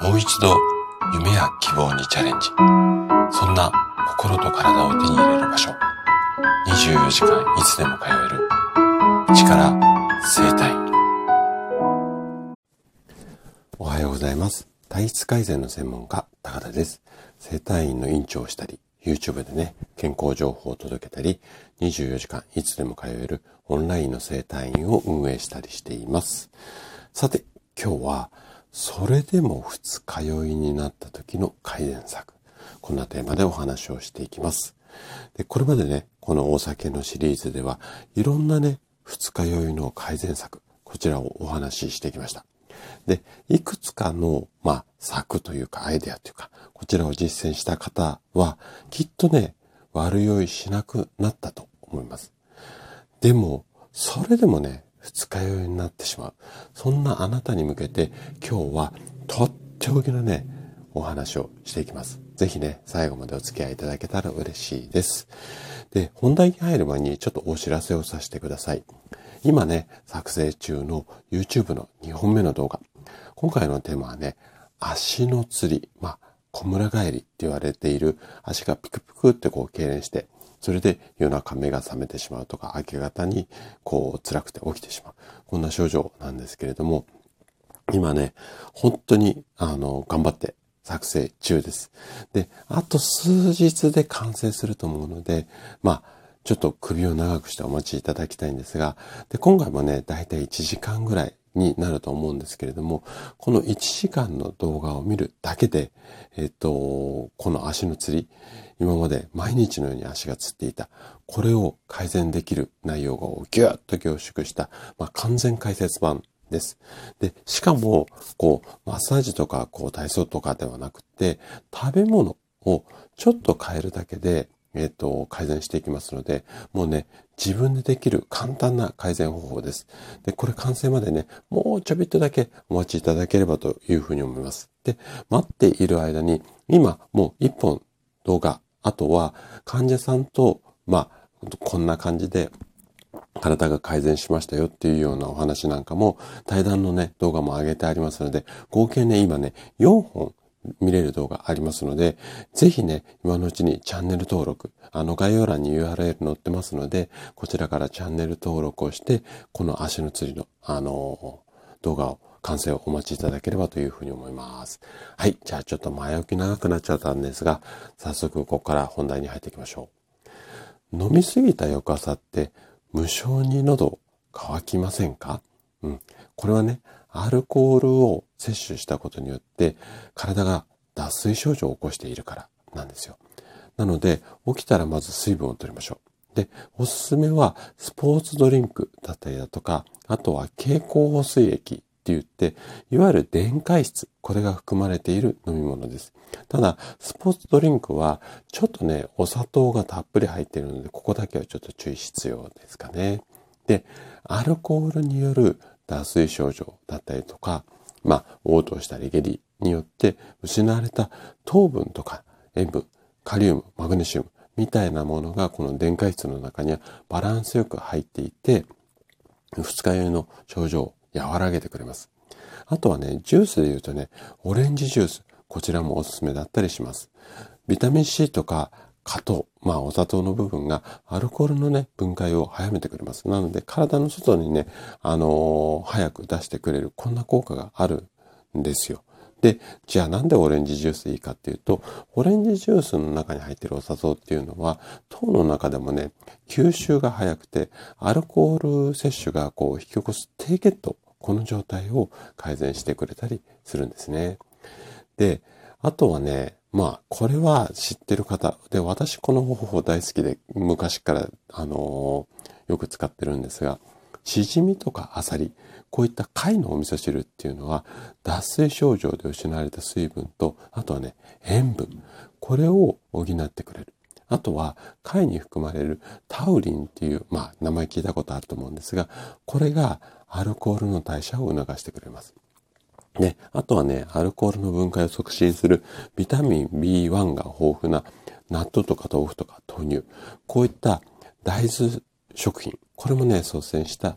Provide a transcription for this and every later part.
もう一度夢や希望にチャレンジ。そんな心と体を手に入れる場所。24時間いつでも通える。力生体。おはようございます。体質改善の専門家、高田です。生体院の院長をしたり、YouTube でね、健康情報を届けたり、24時間いつでも通えるオンラインの生体院を運営したりしています。さて、今日は、それでも二日酔いになった時の改善策。こんなテーマでお話をしていきます。で、これまでね、このお酒のシリーズでは、いろんなね、二日酔いの改善策、こちらをお話ししてきました。で、いくつかの、まあ、策というかアイデアというか、こちらを実践した方は、きっとね、悪酔いしなくなったと思います。でも、それでもね、二日酔いになってしまう。そんなあなたに向けて今日はとっておきのね、お話をしていきます。ぜひね、最後までお付き合いいただけたら嬉しいです。で、本題に入る前にちょっとお知らせをさせてください。今ね、作成中の YouTube の2本目の動画。今回のテーマはね、足の釣り。まあ、小村帰りって言われている足がピクピクってこう痙攣してそれで夜中目が覚めてしまうとか、明け方にこう辛くて起きてしまう。こんな症状なんですけれども、今ね、本当にあの、頑張って作成中です。で、あと数日で完成すると思うので、まあ、ちょっと首を長くしてお待ちいただきたいんですが、で、今回もね、だいたい1時間ぐらいになると思うんですけれども、この1時間の動画を見るだけで、えっ、と、この足の釣り、今まで毎日のように足がつっていた、これを改善できる内容をギュッと凝縮した、まあ、完全解説版です。で、しかも、こう、マッサージとか、こう、体操とかではなくて、食べ物をちょっと変えるだけで、えっ、と、改善していきますので、もうね、自分でできる簡単な改善方法です。で、これ完成までね、もうちょびっとだけお待ちいただければというふうに思います。で、待っている間に、今もう一本動画あとは患者さんと、まあ、こんな感じで体が改善しましたよっていうようなお話なんかも対談のね、動画も上げてありますので、合計ね、今ね、4本見れる動画ありますので、ぜひね、今のうちにチャンネル登録、あの概要欄に URL 載ってますので、こちらからチャンネル登録をして、この足の釣りの、あのー、動画を完成をお待ちいただければというふうに思います。はい。じゃあちょっと前置き長くなっちゃったんですが、早速ここから本題に入っていきましょう。飲みすぎた翌朝って無性に喉乾きませんか？うん。これはね、アルコールを摂取したことによって体が脱水症状を起こしているからなんですよ。なので、起きたらまず水分を取りましょう。で、おすすめはスポーツドリンクだったりだとか、あとは経口補水液って言って、いわゆる電解質、これが含まれている飲み物です。ただ、スポーツドリンクは、ちょっとね、お砂糖がたっぷり入っているので、ここだけはちょっと注意必要ですかね。で、アルコールによる脱水症状だったりとか、まあ、嘔吐したり下痢によって失われた糖分とか塩分、カリウム、マグネシウムみたいなものがこの電解質の中にはバランスよく入っていて、二日酔いの症状を和らげてくれます。あとはね、ジュースで言うとね、オレンジジュース、こちらもおすすめだったりします。ビタミン C とか果糖、まあお砂糖の部分がアルコールのね、分解を早めてくれます。なので体の外にね、あのー、早く出してくれる、こんな効果があるんですよ。で、じゃあなんでオレンジジュースいいかっていうと、オレンジジュースの中に入ってるお砂糖っていうのは、糖の中でもね、吸収が早くて、アルコール摂取がこう引き起こす低血糖、この状態を改善してくれたりするんですね。で、あとはね、まあ、これは知ってる方。で、私この方法大好きで、昔から、あのー、よく使ってるんですが、しじみとかアサリ、こういった貝のお味噌汁っていうのは、脱水症状で失われた水分と、あとはね、塩分。これを補ってくれる。あとは、貝に含まれるタウリンっていう、まあ、名前聞いたことあると思うんですが、これがアルコールの代謝を促してくれます。で、あとはね、アルコールの分解を促進するビタミン B1 が豊富な納豆とか豆腐とか豆乳。こういった大豆食品。これもね、率先した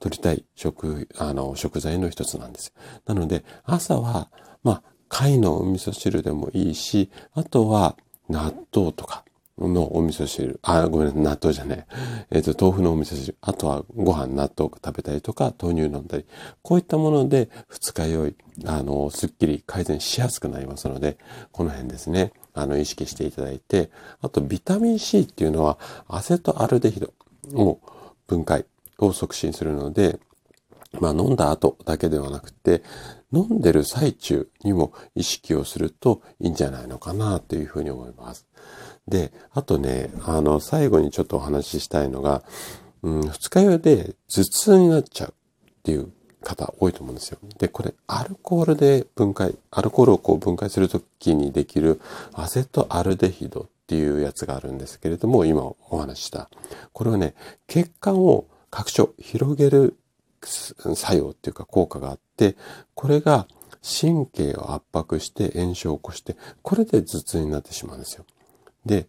取りたい食、あの、食材の一つなんですよ。なので、朝は、まあ、貝のお味噌汁でもいいし、あとは納豆とかのお味噌汁、あ、ごめんなさい、納豆じゃない。えっ、ー、と、豆腐のお味噌汁、あとはご飯、納豆食べたりとか、豆乳飲んだり、こういったもので二日酔い、あの、すっきり改善しやすくなりますので、この辺ですね、あの、意識していただいて、あと、ビタミン C っていうのは、アセトアルデヒドを分解を促進するので、まあ飲んだ後だけではなくて、飲んでる最中にも意識をするといいんじゃないのかなというふうに思います。で、あとね、あの、最後にちょっとお話ししたいのが、うん、二日酔いで頭痛になっちゃうっていう方多いと思うんですよ。で、これ、アルコールで分解、アルコールをこう分解するときにできるアセトアルデヒドっていうやつがあるんですけれども、今お話しした。これはね、血管を拡張、広げる作用っていうか効果があって、これが神経を圧迫して炎症を起こして、これで頭痛になってしまうんですよ。で、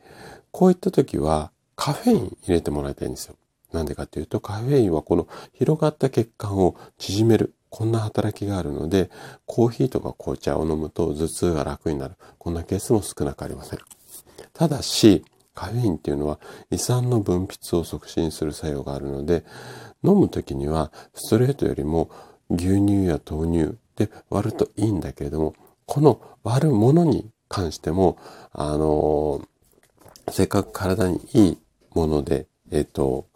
こういった時はカフェイン入れてもらいたいんですよ。なんでかっていうと、カフェインはこの広がった血管を縮める。こんな働きがあるので、コーヒーとか紅茶を飲むと頭痛が楽になる。こんなケースも少なくありません。ただし、カフェインっていうのは胃酸の分泌を促進する作用があるので、飲む時にはストレートよりも牛乳や豆乳で割るといいんだけれども、この割るものに関しても、あのー、せっかく体にいいもので、えっ、ー、と、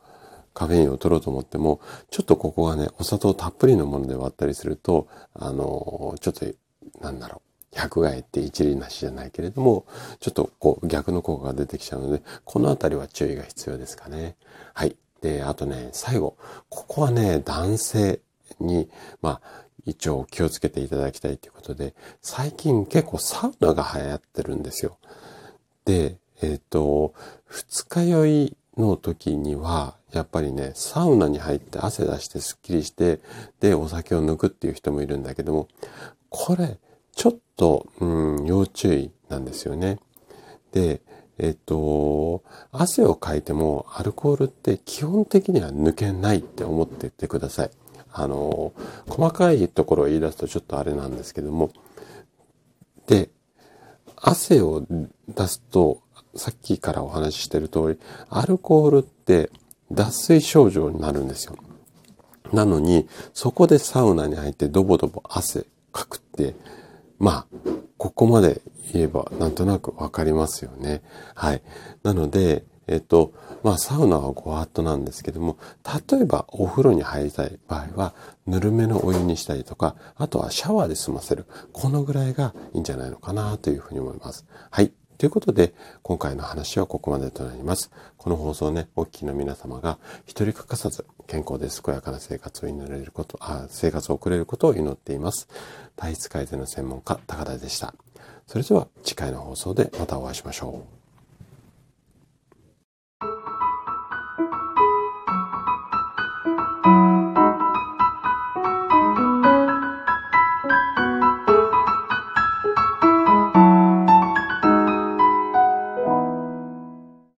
カフェインを取ろうと思っても、ちょっとここがね、お砂糖たっぷりのもので割ったりすると、あの、ちょっと、なんだろう、百害って一理なしじゃないけれども、ちょっとこう逆の効果が出てきちゃうので、このあたりは注意が必要ですかね。はい。で、あとね、最後、ここはね、男性に、まあ、一応気をつけていただきたいということで、最近結構サウナが流行ってるんですよ。で、えっ、ー、と、二日酔いの時には、やっぱりね、サウナに入って汗出してスッキリして、で、お酒を抜くっていう人もいるんだけども、これ、ちょっと、うん、要注意なんですよね。で、えっと、汗をかいてもアルコールって基本的には抜けないって思ってってください。あの、細かいところを言い出すとちょっとあれなんですけども、で、汗を出すと、さっきからお話ししてる通り、アルコールって脱水症状になるんですよ。なのに、そこでサウナに入ってドボドボ汗かくって、まあ、ここまで言えばなんとなくわかりますよね。はい。なので、えっと、まあサウナはごワットなんですけども、例えばお風呂に入りたい場合は、ぬるめのお湯にしたりとか、あとはシャワーで済ませる。このぐらいがいいんじゃないのかなというふうに思います。はい。ということで、今回の話はここまでとなります。この放送ね、お聞きの皆様が一人欠かさず健康で健やかな生活を祈れること、あ生活を送れることを祈っています。体質改善の専門家、高田でした。それでは次回の放送でまたお会いしましょう。